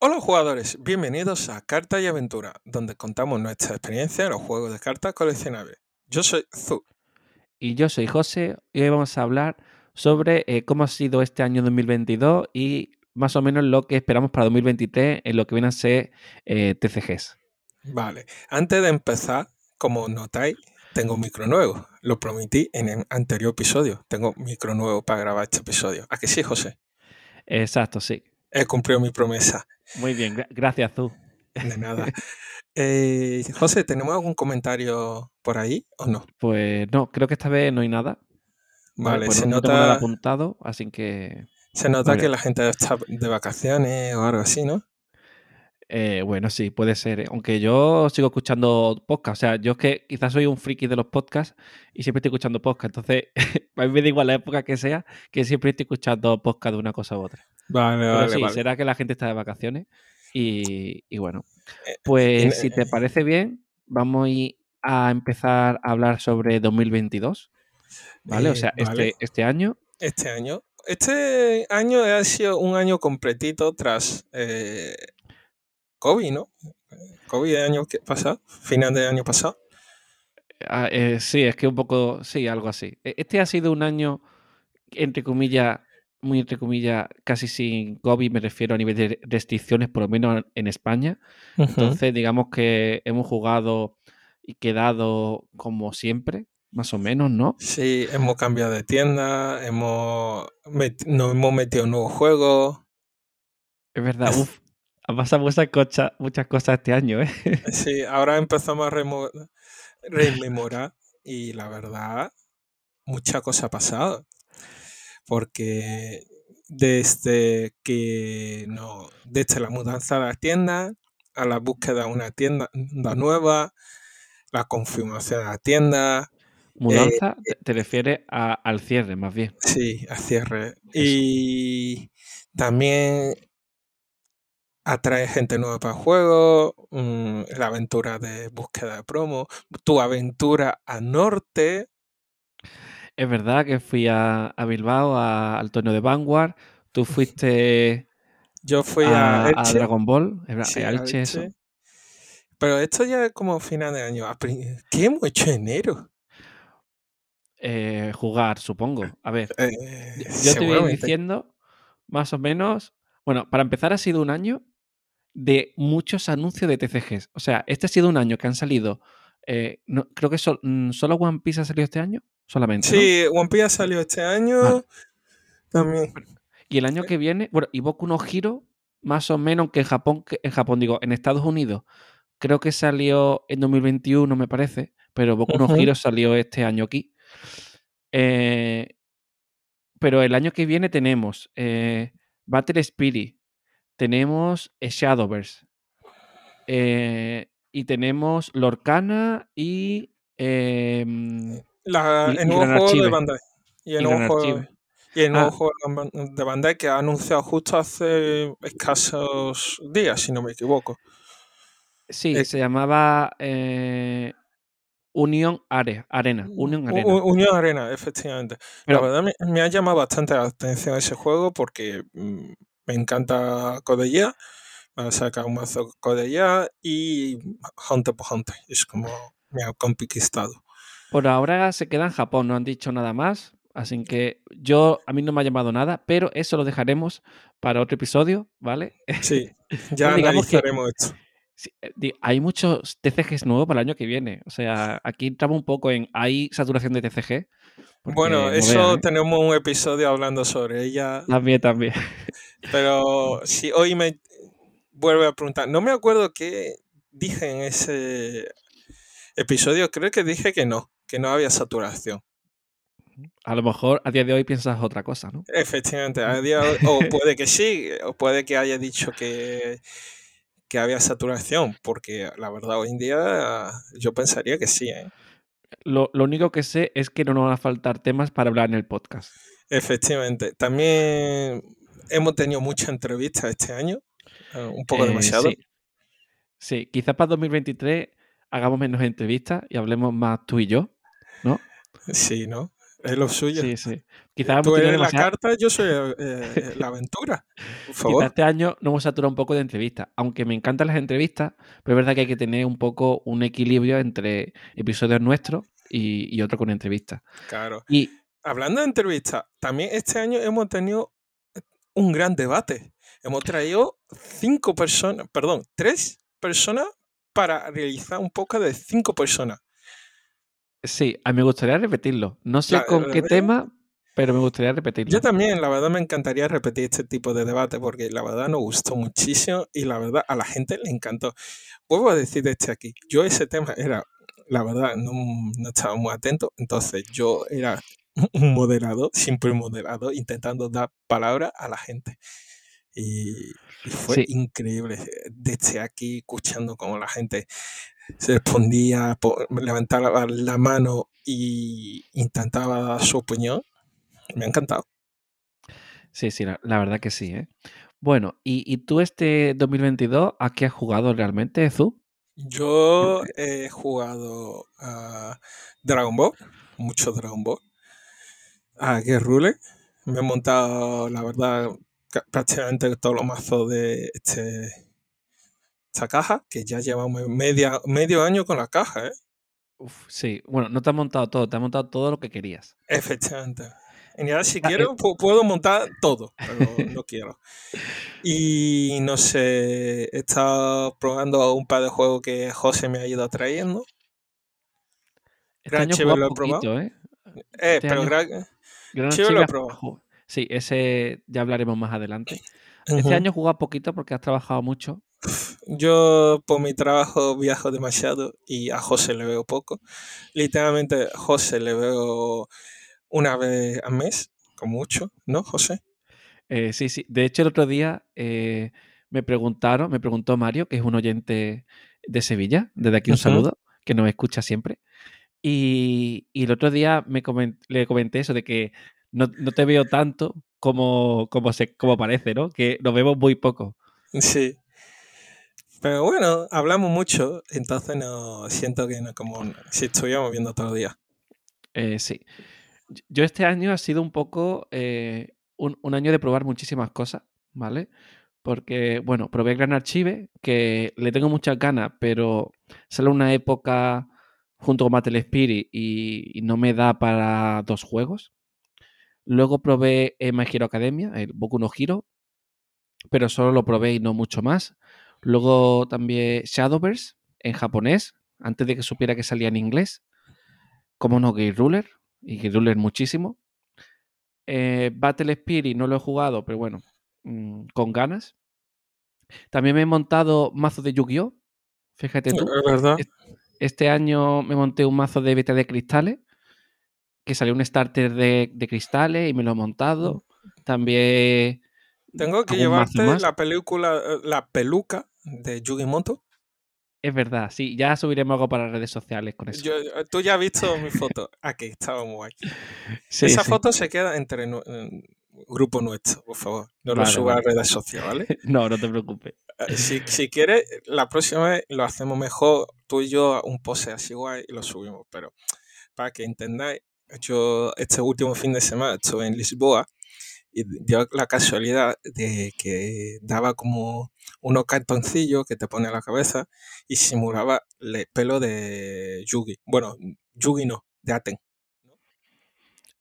Hola jugadores, bienvenidos a Carta y Aventura, donde contamos nuestra experiencia en los juegos de cartas coleccionables. Yo soy Zu. Y yo soy José y hoy vamos a hablar sobre eh, cómo ha sido este año 2022 y más o menos lo que esperamos para 2023 en lo que vienen a ser eh, TCGs. Vale, antes de empezar, como notáis, tengo micro nuevo. Lo prometí en el anterior episodio. Tengo micro nuevo para grabar este episodio. ¿A que sí, José? Exacto, sí. He cumplido mi promesa. Muy bien, gra- gracias tú. De nada. Eh, José, ¿tenemos algún comentario por ahí o no? Pues no, creo que esta vez no hay nada. Vale, Pues se, no, nota, apuntado, así que se nota Vale. que la gente está de vacaciones o algo así, ¿no? eh, bueno, sí, puede ser. eh. Aunque yo sigo escuchando podcast. O sea, yo es que quizás soy un friki de los podcasts y siempre estoy escuchando podcast. Entonces, a mí me da igual la época que sea, que siempre estoy escuchando podcast de una cosa u otra. Vale, Pero vale, sí, vale. será que la gente está de vacaciones. Y, y bueno, Eh, pues si te parece bien, vamos a empezar a hablar sobre 2022. ¿Vale? o Eh, sea, vale. este, este año. Este año. Este año ha sido un año completito tras eh, COVID, ¿no? COVID el año pasado, final del año pasado. ah, eh, sí, es que un poco. Sí, algo así. E- Este ha sido un año, entre comillas, muy entre comillas, casi sin COVID, me refiero a nivel de restricciones, por lo menos en España. Entonces, digamos que hemos jugado y quedado como siempre, más o menos, ¿no? Sí, hemos cambiado de tienda, hemos nos hemos metido en nuevos juegos. Es verdad, uff, han pasado muchas cosas, muchas cosas este año, ¿eh? Sí, ahora empezamos a rememorar y la verdad, mucha cosa ha pasado. Porque desde que no, desde la mudanza a la tienda, a la búsqueda de una tienda nueva, la confirmación de la tienda, Mudanza, te, te refieres a- al cierre, más bien. sí, a cierre. Y también atrae gente nueva para el juego, mm, la aventura de búsqueda de promo, tu aventura a norte, Es verdad que fui a, a Bilbao, a- al torneo de Vanguard. Tú fuiste yo fui a, a, a Elche, Dragon Ball, es verdad, sí, Elche, eso. Pero esto ya es como final de año. ¿Qué hemos hecho en enero? Eh, jugar, supongo. A ver, Eh, yo- te voy diciendo, más o menos. Bueno, para empezar, ha sido un año de muchos anuncios de TCGs. O sea, este ha sido un año que han salido. eh, no, creo que mm, solo One Piece ha salido este año. Solamente. ¿no? Sí, One Piece salió este año. Vale. También. Y el año que viene, bueno, y Boku no Hero, más o menos que en Japón, que en Japón, digo, en Estados Unidos, creo que salió en 2021, me parece, pero Boku no. Hero salió este año aquí. Eh, pero el año que viene tenemos eh, Battle Spirit, tenemos eh, Shadowverse, eh, y tenemos Lorcana y. em, La- el nuevo juego de. Bandai. Y el Y nuevo juego, Archive. y el nuevo Ah. juego de Ban- de Bandai que ha anunciado justo hace escasos días, si no me equivoco. sí, eh, se llamaba eh, Are- Arena. Unión U- Arena. U- Unión Arena, efectivamente. Pero- la verdad me, me ha llamado bastante la atención ese juego porque mm, me encanta Codella. Va a sacar un mazo Codella y Hunter por Hunter. Es como me ha conquistado. Por ahora se queda en Japón, no han dicho nada más. Así que yo, a mí no me ha llamado nada, pero eso lo dejaremos para otro episodio, ¿vale? Sí, ya analizaremos esto. Eh, hay muchos TCGs nuevos para el año que viene. O sea, aquí entramos un poco en. ¿Hay saturación de TCG? Porque, Bueno, no eso ¿eh? tenemos un episodio hablando sobre ella, También, también. pero si hoy me vuelve a preguntar, no me acuerdo qué dije en ese episodio, creo que dije que no, que no había saturación. A lo mejor a día de hoy piensas otra cosa, ¿no? Efectivamente, a día de hoy- o puede que sí, o puede que haya dicho que, que había saturación, porque la verdad hoy en día yo pensaría que sí. ¿eh? Lo, lo único que sé es que no nos van a faltar temas para hablar en el podcast. Efectivamente, también hemos tenido muchas entrevistas este año, eh, un poco Eh, demasiado. Sí. Sí, quizás para 2023 hagamos menos entrevistas y hablemos más tú y yo, ¿no? Sí, ¿no? es lo suyo. Sí, sí. Quizás Tú eres la carta, yo soy eh, la aventura. Por este año no hemos saturado un poco de entrevistas, aunque me encantan las entrevistas, pero es verdad que hay que tener un poco un equilibrio entre episodios nuestros y, y otro con entrevistas. Claro. Y Hablando de entrevistas, también este año hemos tenido un gran debate. Hemos traído cinco personas, perdón, tres personas para realizar un poco de cinco personas. Sí, a mí me gustaría repetirlo. No sé con la qué verdad- tema, pero me gustaría repetirlo. Yo también, la verdad, me encantaría repetir este tipo de debate porque la verdad nos gustó muchísimo y la verdad a la gente le encantó. Vuelvo a decir este aquí, yo ese tema era, la verdad, no, no estaba muy atento, entonces yo era un moderador, siempre un moderador, intentando dar palabra a la gente. Y, y fue Sí. increíble, desde aquí escuchando cómo la gente se respondía, po- levantaba la mano y intentaba dar su opinión. Me ha encantado. Sí, sí, la, la verdad que sí. ¿eh? Bueno, ¿y, y tú este 2022 a qué has jugado realmente, Zu? Yo he jugado a Dragon Ball, mucho Dragon Ball, a Get Ruler. Me he montado, la verdad, ca- prácticamente todos los mazos de este, esta caja, que ya llevamos media, medio año con la caja, ¿eh? Uf, sí, bueno, no te has montado todo, te has montado todo lo que querías. Efectivamente. Y ahora si quiero pu- puedo montar todo, pero no quiero. Y no sé, he estado probando un par de juegos que José me ha ido trayendo. Este Gran jugado lo he probado. ¿eh? Eh, Este pero año- gran- Gran Chivo lo he probado. Sí, ese ya hablaremos más adelante. Este año he jugado poquito porque has trabajado mucho. Yo por mi trabajo viajo demasiado y a José le veo poco. Literalmente a José le veo una vez al mes, con mucho, ¿no, José? Eh, sí, sí. De hecho, el otro día eh, me preguntaron, me preguntó Mario, que es un oyente de Sevilla, desde aquí un saludo, que nos escucha siempre. Y, y el otro día me le comenté eso de que no, no te veo tanto como, como, se, como parece, ¿no? Que nos vemos muy poco. Sí. Pero bueno, hablamos mucho, entonces no siento que no como si estuviéramos viendo todo el día. Eh, sí. Yo- Yo este año ha sido un poco eh, un, un año de probar muchísimas cosas, ¿vale? Porque, bueno, probé Gran Archive, que le tengo muchas ganas, pero sale una época junto con Battle Spirit y, y no me da para dos juegos. Luego probé eh, My Hero Academia, el Boku no Hero, pero solo lo probé y no mucho más. Luego también Shadowverse en japonés, antes de que supiera que salía en inglés. Como no, Gate Ruler, y Gate Ruler muchísimo. Eh, Battle Spirit no lo he jugado, pero bueno, mm, con ganas. También me he montado mazo de Yu-Gi-Oh! Fíjate tú. Es verdad. Es- Este año me monté un mazo de beta de cristales, que salió un starter de, de cristales y me lo he montado. También Tengo que llevarte más. la película, eh, la peluca de Yugi Moto. Es verdad, sí, ya subiremos algo para redes sociales con eso. Yo, eh, tú ya has visto mi foto. Aquí estaba muy guay. Sí, Esa sí. foto se queda entre en grupo nuestro, por favor. No lo Vale, suba vale. a redes sociales, ¿vale? No, no te preocupes. Eh, Si, si quieres, la próxima vez lo hacemos mejor, tú y yo, un pose así guay y lo subimos. Pero para que entendáis, yo este último fin de semana estuve en Lisboa y dio la casualidad de que daba como unos cartoncillos que te pone a la cabeza y simulaba el pelo de Yugi. Bueno, Yugi no, de Aten.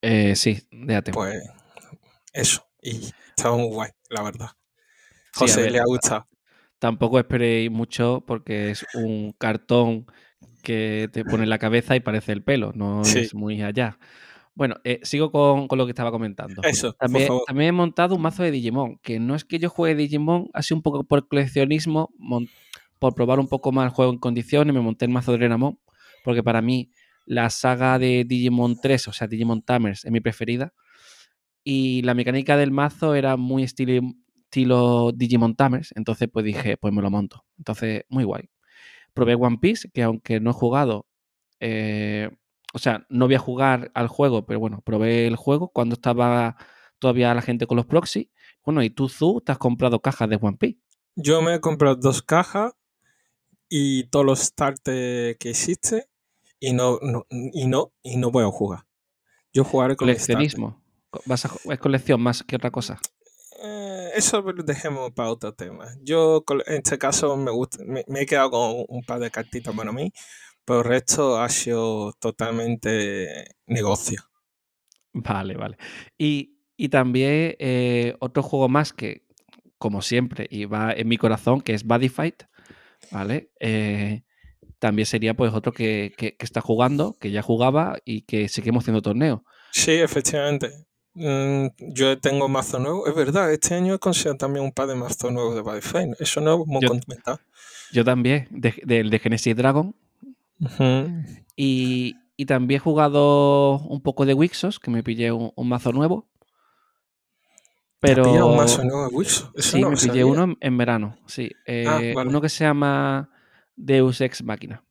Eh, sí, déjate. Pues eso. Y estaba muy guay, la verdad. Sí, José ver, le ha gustado. Tampoco esperéis mucho porque es un cartón que te pone en la cabeza y parece el pelo, no Sí. es muy allá. Bueno, eh, sigo con, con lo que estaba comentando. Eso, por También, favor. también he montado un mazo de Digimon, que no es que yo juegue Digimon, sido un poco por coleccionismo, por probar un poco más el juego en condiciones, me monté el mazo de Renamon, porque para mí la saga de Digimon 3, o sea, Digimon Tamers, es mi preferida. Y la mecánica del mazo era muy estilo, estilo Digimon Tamers, entonces pues dije, pues me lo monto. Entonces, muy guay. Probé One Piece, que aunque no he jugado, eh, o sea, no voy a jugar al juego, pero bueno, probé el juego cuando estaba todavía la gente con los proxy. Bueno, y tú, Zu, te has comprado cajas de One Piece. Yo me he comprado dos cajas y todos los starters que existe y no, no- y no y no voy a jugar. Yo jugaré con. Coleccionismo. Co- Vas a, es colección más que otra cosa. Eh, eso lo dejemos para otro tema. Yo en este caso me, gusta, me, me he quedado con un par de cartitas para mí, pero el resto ha sido totalmente negocio. Vale, vale. Y, y también eh, otro juego más que, como siempre, y va en mi corazón, que es Buddy Fight, ¿vale? Eh, también sería pues otro que, que- que está jugando, que ya jugaba y que seguimos haciendo torneo. Sí, efectivamente. Mm, yo tengo mazo nuevo. Es verdad, este año he conseguido también un par de mazos nuevos de Bodyfine. Eso no hemos Yo- comentado. Yo también, de- del de Genesis Dragon. Ujú. Y, y también he jugado un poco de Wixos, que me pillé un, un mazo nuevo. ¿Te Pero pillado un mazo nuevo de? Eso sí, no me pillé uno en, en verano, sí. Ah, Eh, vale. Uno que se llama Deus Ex Machina.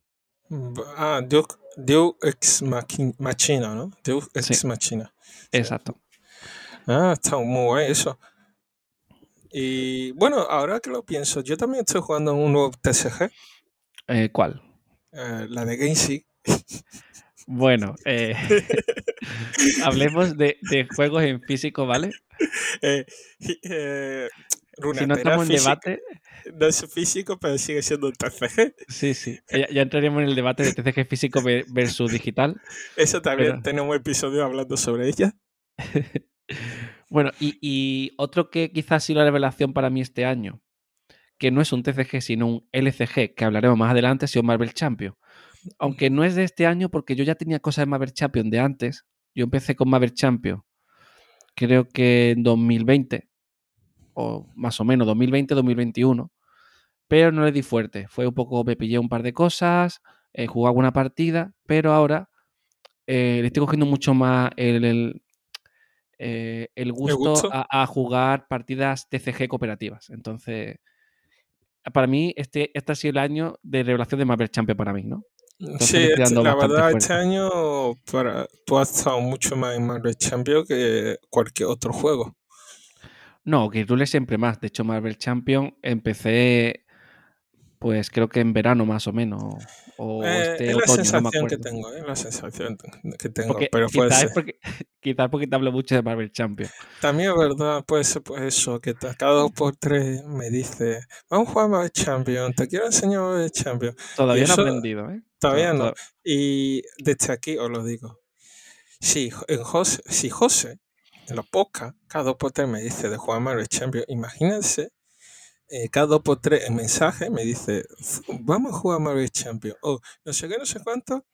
Ah, Deus, Deus Ex Machi- Machina, ¿no? Deus Ex Sí. Machina. Exacto. Ah, está muy guay eso. Y bueno, ahora que lo pienso, yo también estoy jugando un nuevo TCG, Eh, ¿Cuál? Eh, la de Gainsy. Bueno, eh, hablemos de, de juegos en físico, ¿vale? Eh, eh, Si no estamos en física- debate, No es físico, pero sigue siendo un TCG. sí, sí. Ya, ya entraremos en el debate de TCG físico ve- versus digital. Eso también Pero- tenemos episodio hablando sobre ella. Bueno, y, y otro que quizás ha sido la revelación para mí este año, que no es un TCG, sino un LCG, que hablaremos más adelante, ha sido Marvel Champion. Aunque no es de este año, porque yo ya tenía cosas de Marvel Champion de antes. Yo empecé con Marvel Champion, creo que en 2020, o más o menos, 2020-2021, pero no le di fuerte. Fue un poco, me pillé un par de cosas, eh, jugué alguna partida, pero ahora eh, le estoy cogiendo mucho más el, el, eh, el gusto, gusto? A, a jugar partidas TCG cooperativas. Entonces, para mí, este, este ha sido el año de revelación de Marvel Champion para mí, ¿no? Entonces Sí, este- la verdad, fuerte. este año para, tú has estado mucho más en Marvel Champion que cualquier otro juego. No, que Rule siempre más. De hecho, Marvel Champion empecé, pues creo que en verano más o menos. O Eh, este es la otoño, no me sensación que acuerdo. tengo, es la sensación que tengo, Porque pero puede quizás, ser. porque, quizás porque te hablo mucho de Marvel Champion. También es verdad, puede ser pues eso, que cada dos por tres me dice, vamos a jugar Marvel Champion, te quiero enseñar Marvel Champion. Todavía no he aprendido, ¿eh? Todavía To- no. Y desde aquí os lo digo. Si, en José, si José, en los podcasts, cada dos por tres me dice de jugar Marvel Champions, imagínense, eh, cada dos por tres en mensaje me dice, vamos a jugar Marvel Champions. O no sé qué, no sé cuánto.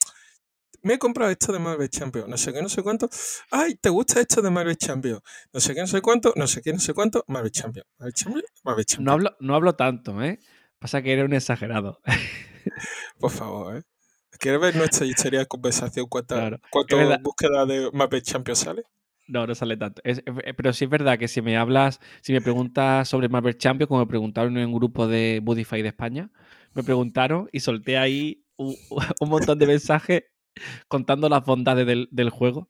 Me he comprado esto de Marvel Champions, no sé qué, no sé cuánto. Ay, ¿te gusta esto de Marvel Champions? No sé qué, no sé cuánto, no sé qué, no sé cuánto. Marvel Champions, Marvel Champions, Marvel Champions. No hablo, no hablo tanto, ¿eh? Pasa que eres un exagerado. Por favor, ¿eh? ¿Quieres ver nuestra historia de conversación? ¿Cuántas Claro, búsquedas de Marvel Champions sale? No, no sale tanto. Es- eh, pero sí es verdad que si me hablas, si me preguntas sobre Marvel Champions, como me preguntaron en un grupo de Budify de España, me preguntaron y solté ahí un, montón de mensajes contando las bondades del, del juego.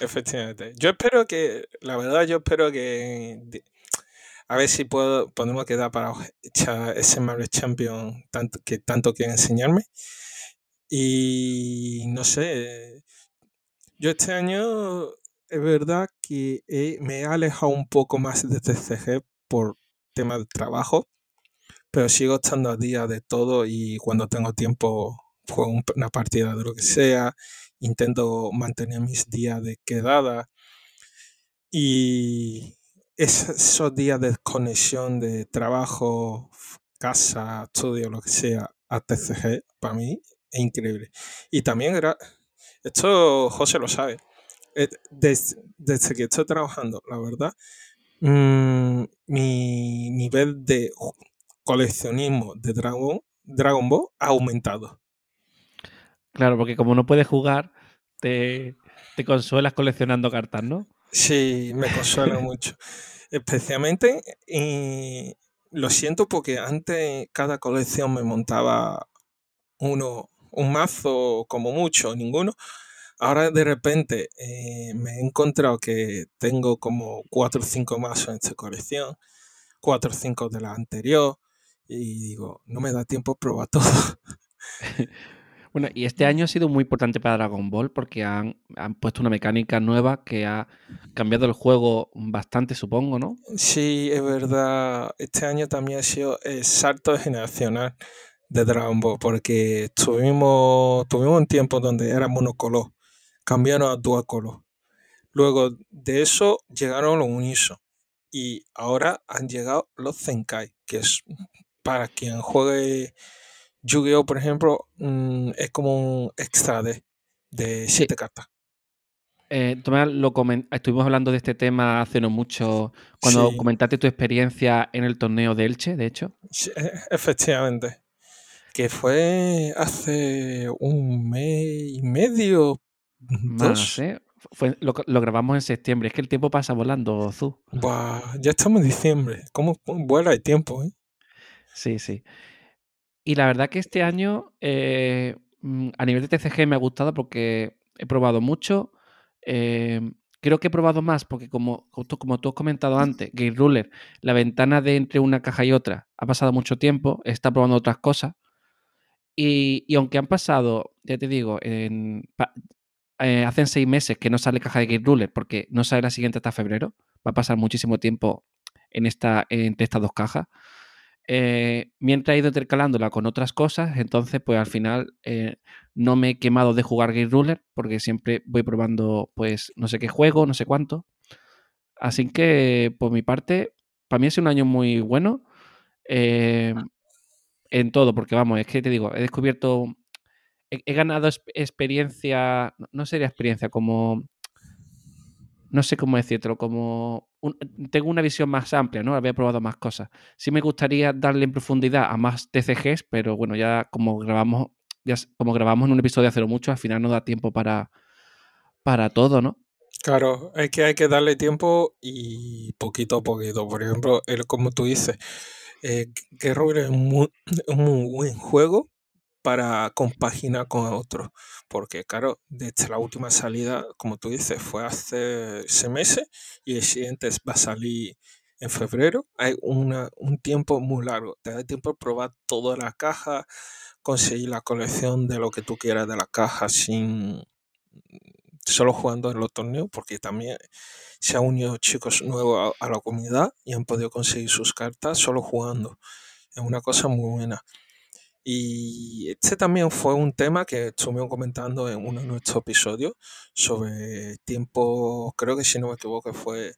Efectivamente. Yo espero que, la verdad, yo espero que, a ver si puedo, podemos quedar para echar ese Marvel Champion tanto, que tanto quieren enseñarme. Y no sé, yo este año es verdad que he- me he alejado un poco más de TCG por tema de trabajo, pero sigo estando a día de todo y cuando tengo tiempo juego un- una partida de lo que sea, intento mantener mis días de quedada y es- esos días de conexión de trabajo, casa, estudio, lo que sea, a TCG, para mí es increíble. Y también esto José lo sabe, eh, des- desde, que estoy trabajando, la verdad, mm, mi nivel de coleccionismo de Dragon, Dragon Ball ha aumentado. Claro, porque como no puedes jugar, te, te consuelas coleccionando cartas, ¿no? Sí, me consuela mucho. Especialmente, y lo siento porque antes cada colección me montaba uno, un mazo como mucho, ninguno. Ahora de repente eh, me he encontrado que tengo como cuatro o cinco mazos en esta colección, cuatro o cinco de la anterior, y digo, no me da tiempo a probar todo. Bueno, y este año ha sido muy importante para Dragon Ball porque han, han puesto una mecánica nueva que ha cambiado el juego bastante, supongo, ¿no? Sí, es verdad. Este año también ha sido el salto generacional de Dragon Ball porque tuvimos, tuvimos un tiempo donde era monocolor, cambiaron a dual color. Luego de eso llegaron los Uniso y ahora han llegado los Zenkai, que es para quien juegue Yu-Gi-Oh, por ejemplo, mm, es como un extra de, de Sí. siete cartas. Eh, Tomás, lo estuvimos hablando de este tema hace no mucho, cuando Sí. comentaste tu experiencia en el torneo de Elche, de hecho. Sí, e- efectivamente. Que fue hace un mes y medio, Fue, lo, lo grabamos en septiembre. Es que el tiempo pasa volando, Zu. Buah, ya estamos en diciembre. ¿Cómo vuela el tiempo, eh? Sí, sí. Y la verdad que este año, eh, mm, a nivel de TCG me ha gustado porque he probado mucho. eh, creo que he probado más porque, como, como tú has comentado antes, Game Ruler, la ventana de entre una caja y otra ha pasado mucho tiempo, está probando otras cosas. Y, y aunque han pasado, ya te digo, en, eh, hacen seis meses que no sale caja de Game Ruler porque no sale la siguiente hasta febrero, va a pasar muchísimo tiempo en esta, entre estas dos cajas. Eh, mientras he ido intercalándola con otras cosas, entonces pues al final eh, no me he quemado de jugar Game Ruler porque siempre voy probando pues no sé qué juego, no sé cuánto. Así que por mi parte, para mí ha sido un año muy bueno en todo, porque vamos, es que te digo, he descubierto, he, ganado exp- experiencia, no- sería experiencia, como, no sé cómo decírtelo, como un- tengo una visión más amplia, ¿no? Había probado más cosas. Sí me gustaría darle en profundidad a más TCGs, pero bueno, ya como grabamos, ya como grabamos en un episodio hace mucho, al final no da tiempo para, para todo, ¿no? Claro, es que hay que darle tiempo y poquito a poquito. Por ejemplo, el, como tú dices, eh, Guerrero es un muy buen juego para compaginar con otros. Porque, claro, desde la última salida, como tú dices, fue hace seis meses y el siguiente va a salir en febrero. Hay una, un tiempo muy largo. Te da tiempo de probar toda la caja, conseguir la colección de lo que tú quieras de la caja sin solo jugando en los torneos, porque también se han unido chicos nuevos a, a la comunidad y han podido conseguir sus cartas solo jugando. Es una cosa muy buena. Y este también fue un tema que estuvimos comentando en uno de nuestros episodios sobre tiempo, creo que si no me equivoco fue,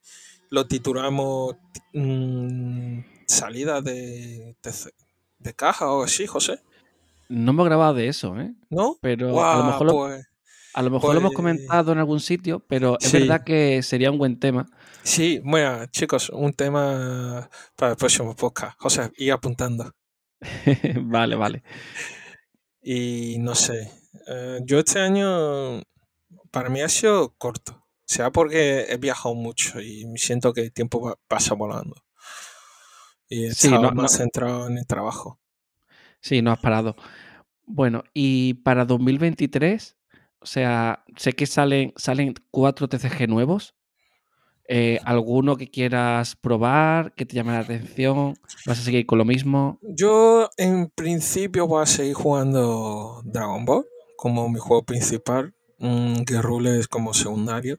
lo titulamos mm, salida de, de, de caja o así, José. No hemos grabado de eso, ¿eh? ¿No? Pero a lo Guau, mejor lo, pues, a lo mejor lo hemos pues comentado en algún sitio, pero es sí, verdad que sería un buen tema. sí, bueno, chicos, un tema para el próximo podcast. José, ir apuntando. vale, vale. Y no sé, eh, yo este año para mí ha sido corto, sea porque he viajado mucho y me siento que el tiempo pasa volando y he Sí, estado no, no, más centrado en el trabajo. sí, no has parado. Bueno, y para 2023, o sea, sé que salen, salen cuatro TCG nuevos. Eh, ¿Alguno que quieras probar, que te llame la atención? ¿Vas a seguir con lo mismo? Yo en principio voy a seguir jugando Dragon Ball como mi juego principal, mm, Guerrero es como secundario.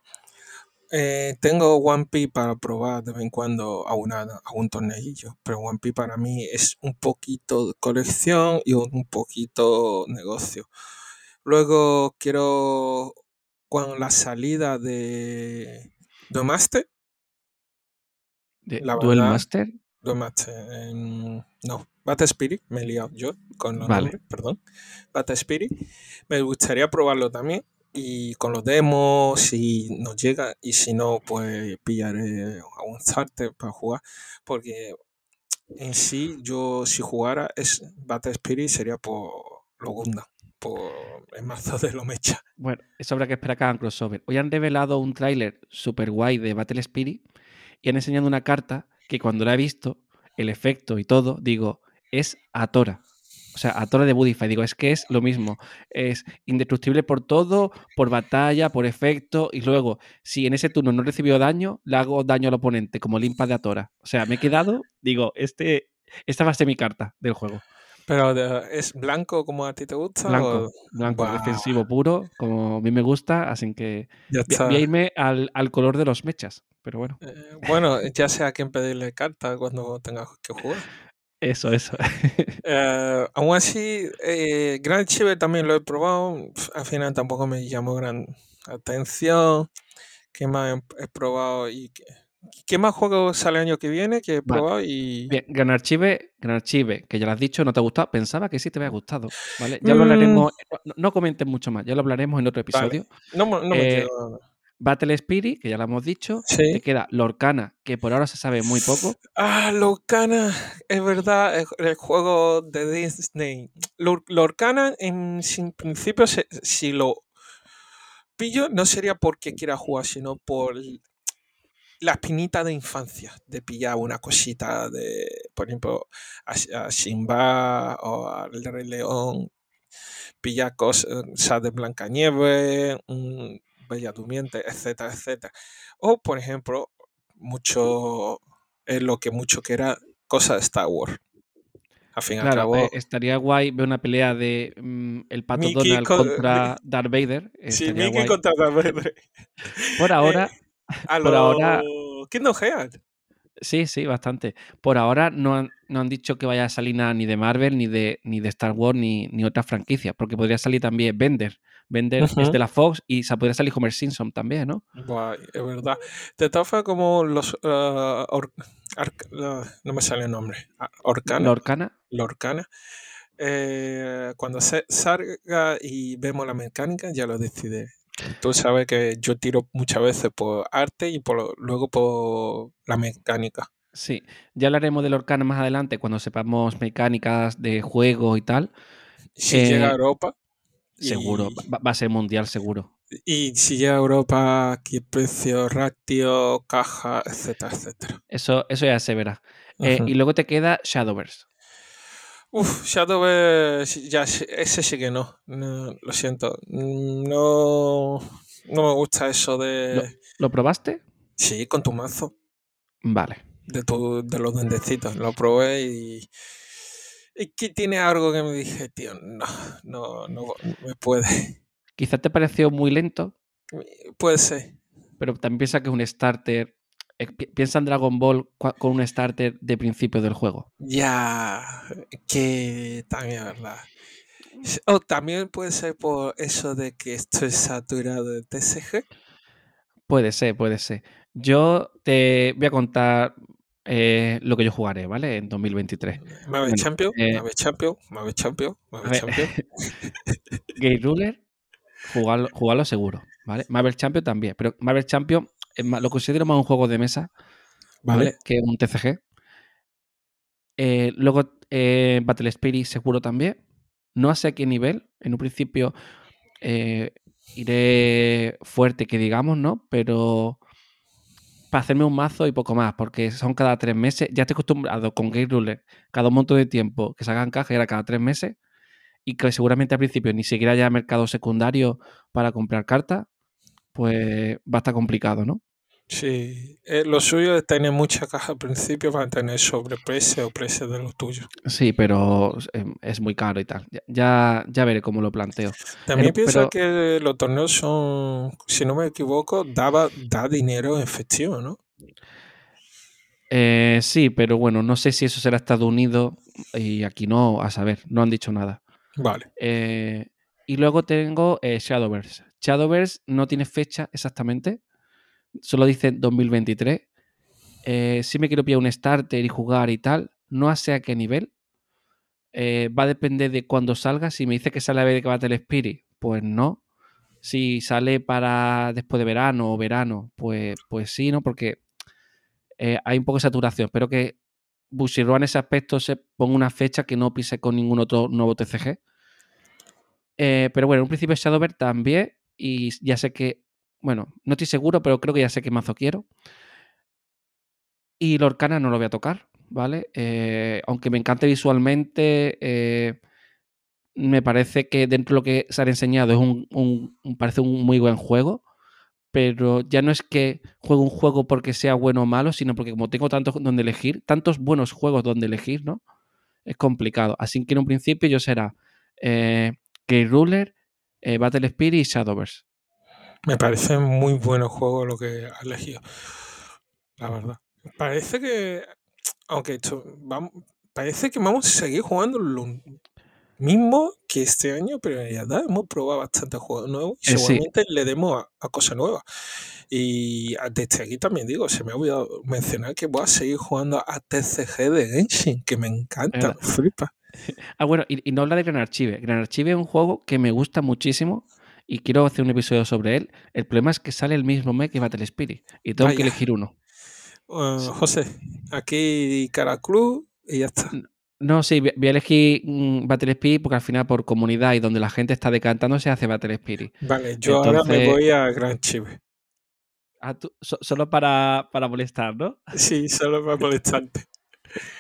Eh, tengo One Piece para probar de vez en cuando a, una, a un torneillo, pero One Piece para mí es un poquito de colección y un poquito negocio. Luego quiero, con la salida de ¿De la Duel verdad, Master? The Master, em, no, Battle Spirit, me he liado yo con los Vale. nombres, perdón. Battle Spirit, me gustaría probarlo también y con los demos si nos llega y si no pues pillaré a un starter para jugar porque en sí yo si jugara es Battle Spirit sería por lo Gundam por el mazo de lo mecha Bueno, eso habrá que esperar que hagan crossover. Hoy han revelado un tráiler super guay de Battle Spirit y han enseñado una carta que cuando la he visto, el efecto y todo, digo, es Atora. O sea, Atora de Budify. Digo, es que es lo mismo. Es indestructible por todo, por batalla, por efecto. Y luego, si en ese turno no recibió daño, le hago daño al oponente, como limpa de Atora. O sea, me he quedado, digo, este, esta va a ser mi carta del juego. Pero ¿es blanco como a ti te gusta? Blanco, o- blanco, Buah, defensivo puro, como a mí me gusta, así que voy a- irme al, al color de los mechas, pero bueno, Eh, bueno, ya sé a quién pedirle carta cuando tengas que jugar. eso, eso. Eh, aún así, eh, Grand Chiver también lo he probado. Al final tampoco me llamó gran atención. ¿Qué más he probado? ¿Y qué, más juegos sale el año que viene que he Vale. probado? Y Bien, Gran Archive, Gran Archive, que ya lo has dicho, no te ha gustado. Pensaba que sí te había gustado, ¿vale? Ya lo Mm. hablaremos, no, no comentes mucho más, ya lo hablaremos en otro Vale. episodio. no, me- no me Eh, quedo. Battle Spirit, que ya lo hemos dicho. Sí. Te queda Lorcana, que por ahora se sabe muy poco. Ah, Lorcana, es verdad, el, juego de Disney. Lor- Lorcana, en sin principio, se- si lo pillo, no sería porque quiera jugar, sino por la espinita de infancia, de pillar una cosita de, por ejemplo, a, a Simba o al Rey León, pillar cosas de Blancanieves, Bella Durmiente, etcétera, etcétera. O, por ejemplo, mucho es lo que mucho que era cosas de Star Wars. Al fin y al Claro, cabo, eh, estaría guay ver una pelea de mm, el pato Mickey Donald co- contra Darth Vader. sí, Mickey guay. contra Darth Vader. Por ahora, A por lo ahora- Kingdom Hearts. sí, sí, bastante. Por ahora no han, no han dicho que vaya a salir nada ni de Marvel, ni de, ni de Star Wars, ni, ni otra franquicia, porque podría salir también Bender. Bender es de la Fox y se podría salir Homer Simpson también, ¿no? Buah, es verdad. De todas formas, como los. ah, or- la- no me sale el nombre. Ah, Orcana. Lorcana. Lorcana. Eh, cuando se salga y vemos la mecánica, ya lo decidiré. Tú sabes que yo tiro muchas veces por arte y por luego por la mecánica. Sí, ya hablaremos de Lorcana más adelante cuando sepamos mecánicas de juego y tal. Si Eh, llega a Europa. y- Seguro, va, va a ser mundial seguro. Y si llega a Europa, qué precio, ratio, caja, etcétera, etcétera. Eso, eso ya se verá. Eh, y luego te queda Shadowverse. Uf, Shadowverse, ya, sí- ese sí que no. No, Lo siento. No, no me gusta eso de. ¿Lo probaste? Sí, con tu mazo. Vale. De, tu, de los duendecitos. Lo probé y. Y que tiene algo que me dije, tío, no, no, no, no me puede. Quizás te pareció muy lento, Puede ser. pero también piensa que es un starter. Eh, pi- Piensa en Dragon Ball con un starter de principio del juego. Ya, que también es verdad. O también puede ser por eso de que estoy saturado de TCG. Puede ser, puede ser. Yo te voy a contar eh, lo que yo jugaré, ¿vale? En 2023. Marvel Bueno, Champion, eh, Marvel Champion, Marvel Champion, ver, Champion. Gate Ruler, jugarlo, jugarlo seguro, ¿vale? Marvel Champion también, pero Marvel Champion más- lo considero más un juego de mesa, ¿vale? Vale. Que un TCG. Eh, luego eh, Battle Spirit seguro también. No sé a qué nivel. En un principio eh, iré fuerte, que digamos, ¿no? Pero para hacerme un mazo y poco más, porque son cada tres meses. Ya estoy acostumbrado con Gate Ruler cada un montón de tiempo que se hagan caja y era cada tres meses. Y que seguramente al principio ni siquiera haya mercado secundario para comprar cartas, pues va a estar complicado, ¿no? Sí, eh, lo suyo es tener mucha caja al principio para tener sobreprecio o precio de lo tuyo. Sí, pero eh, es muy caro y tal. Ya, ya, veré cómo lo planteo. También Pero- pienso pero- que los torneos son, si no me equivoco, daba, da dinero en efectivo, ¿no? Eh, sí, pero bueno, no sé si eso será Estados Unidos y aquí no, a saber, no han dicho nada. Vale. Eh, y luego tengo eh, Shadowverse. Shadowverse no tiene fecha exactamente, solo dice 2023. Eh, si me quiero pillar un starter y jugar y tal, no sé a qué nivel. Eh, va a depender de cuándo salga. Si me dice que sale a ver que Battle Spirit, pues no. Si sale para después de verano o verano, pues, pues sí, ¿no? Porque eh, hay un poco de saturación. Espero que Bushiroad en ese aspecto se ponga una fecha que no pise con ningún otro nuevo TCG. Pero bueno, en un principio Shadowverse también. Y ya sé que, bueno, no estoy seguro, pero creo que ya sé qué mazo quiero. Y Lorcana no lo voy a tocar, ¿vale? Eh, aunque me encante visualmente, eh, me parece que dentro de lo que se ha enseñado es un, parece un muy buen juego. Pero ya no es que juegue un juego porque sea bueno o malo, sino porque como tengo tantos donde elegir, tantos buenos juegos donde elegir, ¿no? es complicado. Así que en un principio yo será eh, Ruler, eh, Battle Spirit y Shadowverse. Me parece muy bueno juego lo que has elegido. La verdad. Parece que. Aunque esto. Vamos, parece que vamos a seguir jugando lo mismo que este año, pero en realidad hemos probado bastantes juegos nuevos y Eh, sí. seguramente le demos a, a cosas nuevas. Y desde aquí también digo, se me ha olvidado mencionar que voy a seguir jugando a TCG de Genshin, que me encanta, flipa. Ah, bueno, y, y no habla de Gran Archive. Gran Archive es un juego que me gusta muchísimo y quiero hacer un episodio sobre él. El problema es que sale el mismo mes que Battle Spirit y tengo que Vaya. elegir uno. Uh, Sí. José, aquí Caracruz y ya está. No, sí, voy a elegir mm, Battle Spirit porque al final por comunidad y donde la gente está decantando se hace Battle Spirit. Vale, yo ahora me voy a Gran Chive. Ah, tú- so- solo para, para molestar, ¿no? Sí, solo para molestarte.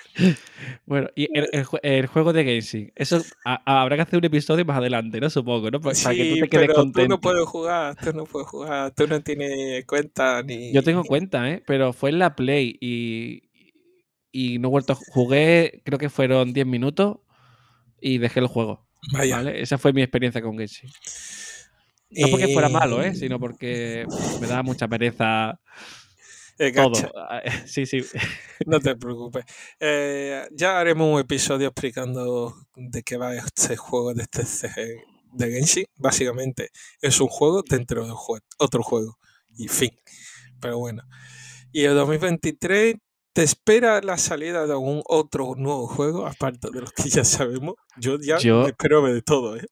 Bueno, y el, el jue- el juego de Genshin. Eso a- a- habrá que hacer un episodio más adelante, ¿no? Supongo, ¿no? Pa- Para que tú te quedes pero tú contento. no puedes jugar, tú no puedes jugar, tú no tienes cuenta ni... Yo tengo cuenta, ¿eh? Pero fue en la Play y, y no he vuelto Jugué, creo que fueron 10 minutos y dejé el juego. Vaya. ¿Vale? Esa fue mi experiencia con Genshin. No porque fuera malo, ¿eh? Sino porque me daba mucha pereza Eh, todo. gacha, Sí, sí. No te preocupes. Eh, ya haremos un episodio explicando de qué va este juego de este CG de Genshin. Básicamente es un juego dentro de jue- otro juego. Y fin. Pero bueno. Y el 2023 te espera la salida de algún otro nuevo juego, aparte de los que ya sabemos. Yo ya Yo- espero de todo, ¿eh?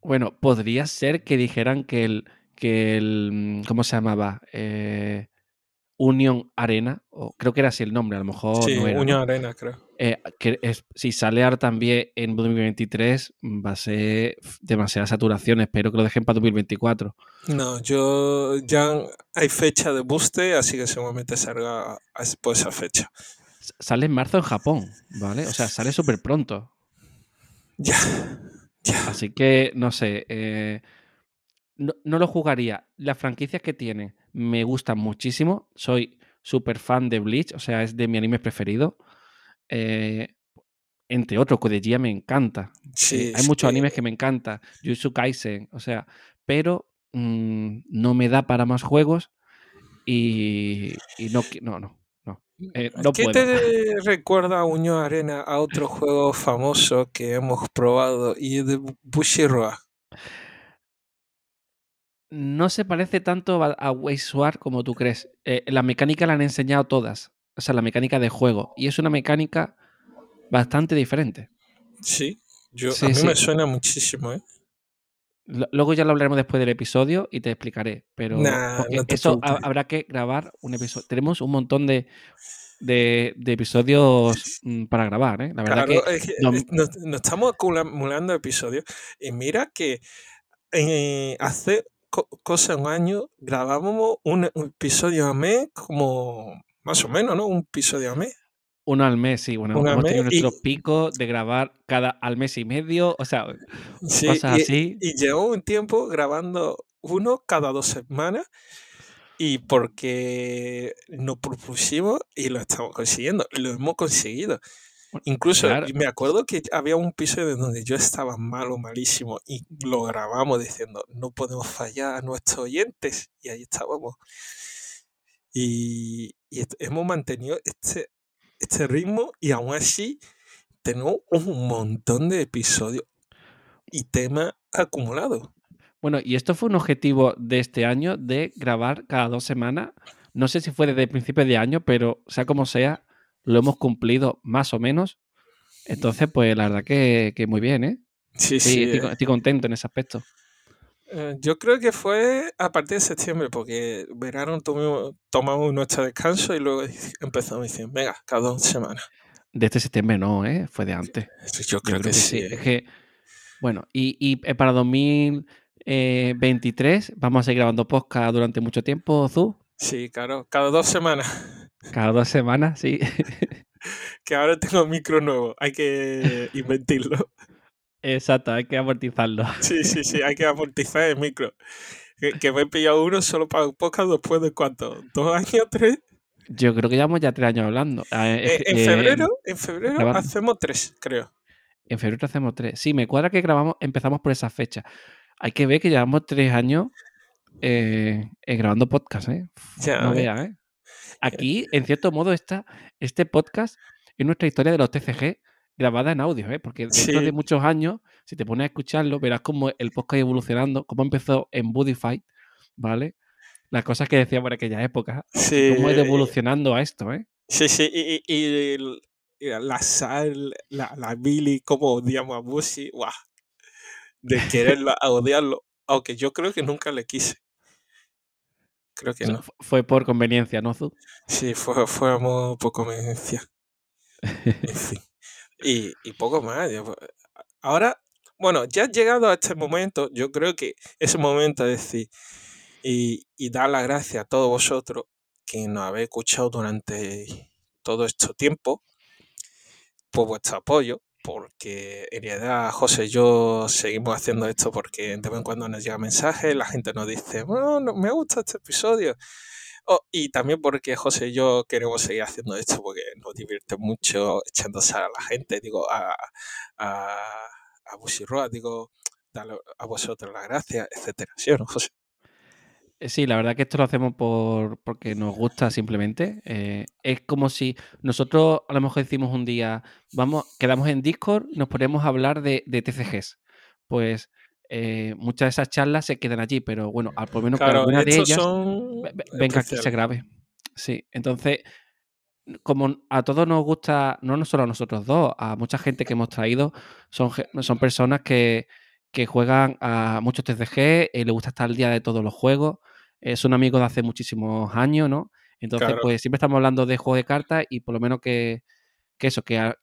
Bueno, podría ser que dijeran que el. que el. mm, ¿Cómo se llamaba? Eh, Union Arena, o creo que era así el nombre, a lo mejor sí, no era. ¿no? Unión Arena, creo. Eh, que es- si sale ahora también en 2023, va a ser demasiada saturación. Espero que lo dejen para 2024. No, yo ya hay fecha de booster, así que seguramente salga por esa fecha. Sale en marzo en Japón, ¿vale? O sea, sale súper pronto. Ya, ya. Así que, no sé. eh, no, no lo jugaría. Las franquicias que tiene me gustan muchísimo. Soy súper fan de Bleach, o sea, es de mi anime preferido. Eh, entre otros, Kodejia me encanta. Sí, Eh, hay muchos animes que me encantan. Jujutsu Kaisen, o sea, pero mm, no me da para más juegos y, y no, no, no, no. Eh, no ¿Qué puedo. te recuerda Unión Arena a otro juego famoso que hemos probado y de Bushiroa? No se parece tanto a, a como tú crees. Eh, la mecánica la han enseñado todas. O sea, la mecánica de juego. Y es una mecánica bastante diferente. Sí, yo, Sí, a mí sí. me suena muchísimo, ¿eh? Luego ya lo hablaremos después del episodio y te explicaré. Pero Nah, porque no te eso ha- habrá que grabar un episodio. Tenemos un montón de, de, de episodios mm, para grabar, ¿eh? La verdad Claro, que es que no- nos estamos acumulando episodios y mira que eh, hace co- cosa un año grabábamos un, un episodio a mes como más o menos, ¿no? Un episodio a mes. uno al mes, sí. Bueno, Uno hemos tenido mes y- nuestros picos de grabar cada al mes y medio. O sea, Sí, cosas y, así. y llevo un tiempo grabando uno cada dos semanas y porque nos propusimos y lo estamos consiguiendo, lo hemos conseguido. Incluso Claro. me acuerdo que había un episodio donde yo estaba malo, malísimo y lo grabamos diciendo no podemos fallar a nuestros oyentes y ahí estábamos. Y, hemos mantenido este, este ritmo y aún así tenemos un montón de episodios y temas acumulados. Bueno, y esto fue un objetivo de este año de grabar cada dos semanas. No sé si fue desde el principio de año, pero sea como sea, lo hemos cumplido más o menos. Entonces, pues la verdad que, que muy bien, ¿eh? Sí, Sí, sí. estoy, eh. estoy contento en ese aspecto. Eh, yo creo que fue a partir de septiembre, porque verano tuvimos- tomamos nuestro descanso y luego empezamos diciendo, venga, cada dos semanas. De este septiembre no, ¿eh? Fue de antes. Yo Yo creo que sí. Es eh. que, bueno, y, y para 2023 vamos a seguir grabando podcast durante mucho tiempo, Zu. Sí, claro, cada dos semanas. Cada dos semanas, sí. Que ahora tengo micro nuevo, hay que inventarlo. Exacto, hay que amortizarlo. Sí, sí, sí, hay que amortizar el micro. Que, que me he pillado uno solo para un podcast después de cuánto, dos años, tres. Yo creo que llevamos ya tres años hablando. Ah, es Eh, que, en eh, febrero, en febrero grabando. hacemos tres, creo. En febrero hacemos tres. Sí, me cuadra que grabamos, empezamos por esa fecha. Hay que ver que llevamos tres años eh, eh, grabando podcast, ¿eh? Ya no veas, ¿eh? Aquí, en cierto modo, está este podcast es nuestra historia de los TCG grabada en audio, ¿eh? Porque dentro de muchos años, si te pones a escucharlo, verás cómo el podcast evolucionando, cómo empezó en Budify, ¿vale? Las cosas que decía por aquella época, Sí, cómo ha ido eh, evolucionando a esto, ¿eh? sí, sí, y, y- y el- y la Sal, la, la Billy, cómo odiamos a Busi, ¡guau! De quererlo a odiarlo, aunque yo creo que nunca le quise. Creo que no. fu- Fue por conveniencia, ¿no, Zu? Sí, fue, fue amor por conveniencia. En fin. Y, y poco más. yo- Ahora, bueno, ya llegado a este momento, yo creo que ese momento es decir, y, y dar las gracias a todos vosotros que nos habéis escuchado durante todo este tiempo por vuestro apoyo, porque en realidad José y yo seguimos haciendo esto porque de vez en cuando nos llega mensajes, la gente nos dice, bueno, no, me gusta este episodio. Oh, y también porque José y yo queremos seguir haciendo esto porque nos divierte mucho echándose a la gente, digo, a, a, a Bushiroa, digo, dale a vosotros las gracias, etcétera. ¿Sí o no, José? Eh, Sí, la verdad que esto lo hacemos por, porque nos gusta simplemente. Eh, es como si nosotros a lo mejor decimos un día, vamos, quedamos en Discord y nos ponemos a hablar de, de TCGs. Pues eh, muchas de esas charlas se quedan allí, pero bueno, al- por menos que Claro, alguna de ellas son ve- ve- venga y se grabe. Sí, entonces, como a todos nos gusta, no solo a nosotros dos, a mucha gente que hemos traído, son, son personas que, que juegan a muchos TCG, eh, les gusta estar al día de todos los juegos, eh, son amigos de hace muchísimos años, ¿no? Entonces, Claro. pues siempre estamos hablando de juegos de cartas y por lo menos que, que eso, que a-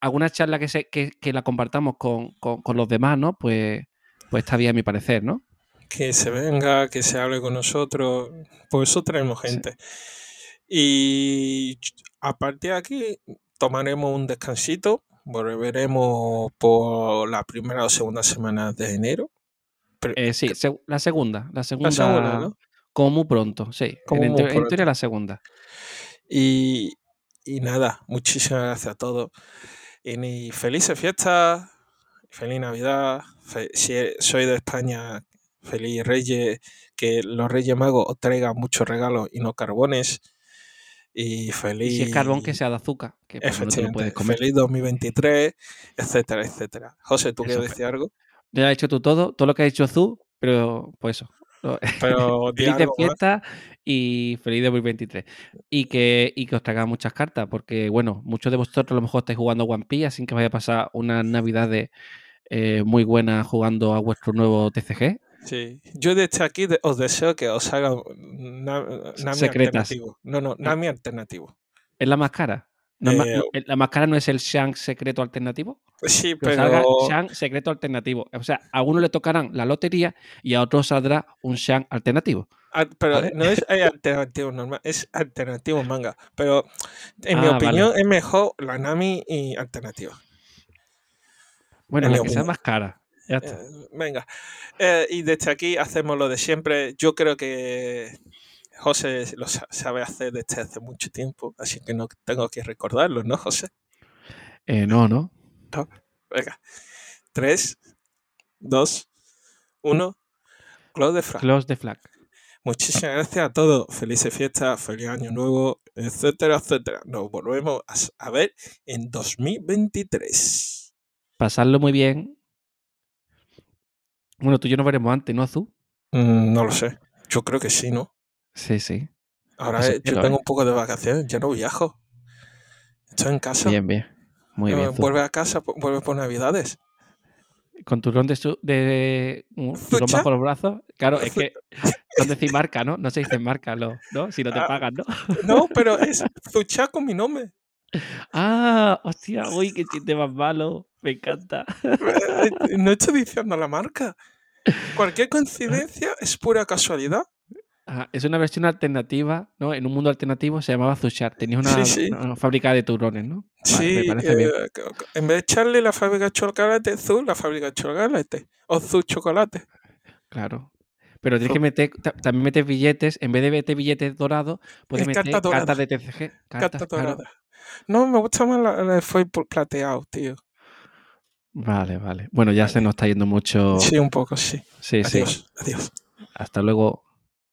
alguna charla que, se, que, que la compartamos con, con- con los demás, ¿no? Pues, pues está bien a mi parecer, ¿no? que se venga, que se hable con nosotros, por eso traemos Sí. gente. Y a partir de aquí tomaremos un descansito, volveremos por la primera o segunda semana de enero. Pero- Eh, sí, la segunda, la segunda, segunda, ¿no? como pronto, sí. Como en, en teoría la segunda. Y, y nada, muchísimas gracias a todos. Y ni felices fiestas, feliz Navidad. fe- si e- soy de España, feliz Reyes, que los Reyes Magos os traigan muchos regalos y no carbones. Y feliz. Y si es carbón que sea de azúcar, que pues, no te lo Efectivamente, puedes comer. feliz 2023, etcétera, etcétera. José, ¿tú Eso quieres decir algo? Ya has hecho tú todo, todo lo que ha dicho Zu, pero pues eso. Pero feliz de fiesta y feliz 2023. Y que, y que os traigan muchas cartas, porque bueno, muchos de vosotros a lo mejor estáis jugando One Piece, sin que vaya a pasar una Navidad eh, muy buena jugando a vuestro nuevo TCG. Sí. Yo desde aquí os deseo que os haga na- Nami Secretas. alternativo. No, no, Nami alternativo. ¿Es la más cara? ¿No Eh, no- ¿La más cara no es el Shank secreto alternativo? Sí, Que os salga pero. Shank secreto alternativo. O sea, a uno le tocarán la lotería y a otro saldrá un Shank alternativo. al- Pero ¿vale? no es eh, alternativo normal, es alternativo manga. Pero en mi Ah, opinión vale. es mejor la Nami y alternativa. Bueno, en la que sea más cara. Ya está. Eh, venga. Eh, y desde aquí hacemos lo de siempre. Yo creo que José lo sa- sabe hacer desde hace mucho tiempo, así que no tengo que recordarlo, ¿no, José? Eh, no, no. Venga. 3, 2, 1. Close de Fra. Close the flag. Muchísimas gracias a todos. Felices fiestas, feliz año nuevo, etcétera, etcétera. Nos volvemos a ver en 2023. Pasadlo muy bien. Bueno, tú y yo nos veremos antes, ¿no, Azul? Mm, no lo sé. Yo creo que sí, ¿no? Sí, sí. Ahora eh, yo tengo un poco de vacaciones, ya no viajo. Estoy en casa. Bien, bien. Muy Eh, bien. Vuelve a casa, vuelve por Navidades. Con turrón de, su, de un turrón bajo los brazos. Claro, es que son decir marca, ¿no? No se dice marca, lo- ¿no? Si no te Ah. pagan, ¿no? No, pero es Zucha con mi nombre. Ah, hostia, uy, qué chiste más malo. Me encanta. Eh, No estoy diciendo la marca. Cualquier coincidencia es pura casualidad. Ah, es una versión alternativa, ¿no? En un mundo alternativo se llamaba Zuchar. Tenías una, Sí, sí. una fábrica de turrones, ¿no? Vale, me Sí, parece eh, en vez de echarle la fábrica de chocolate Zu, la fábrica de chocolate. O Zu chocolate. Claro. Pero tienes que meter, ta- también metes billetes, en vez de meter billetes dorados, puedes Es meter carta dorada. cartas de TCG. Carta Cartas, claro. dorada. No, me gusta más la, la de foil plateado, tío. Vale, vale. Bueno, ya se nos está yendo mucho. Sí, un poco, sí. Sí, sí. Adiós, adiós. Hasta luego.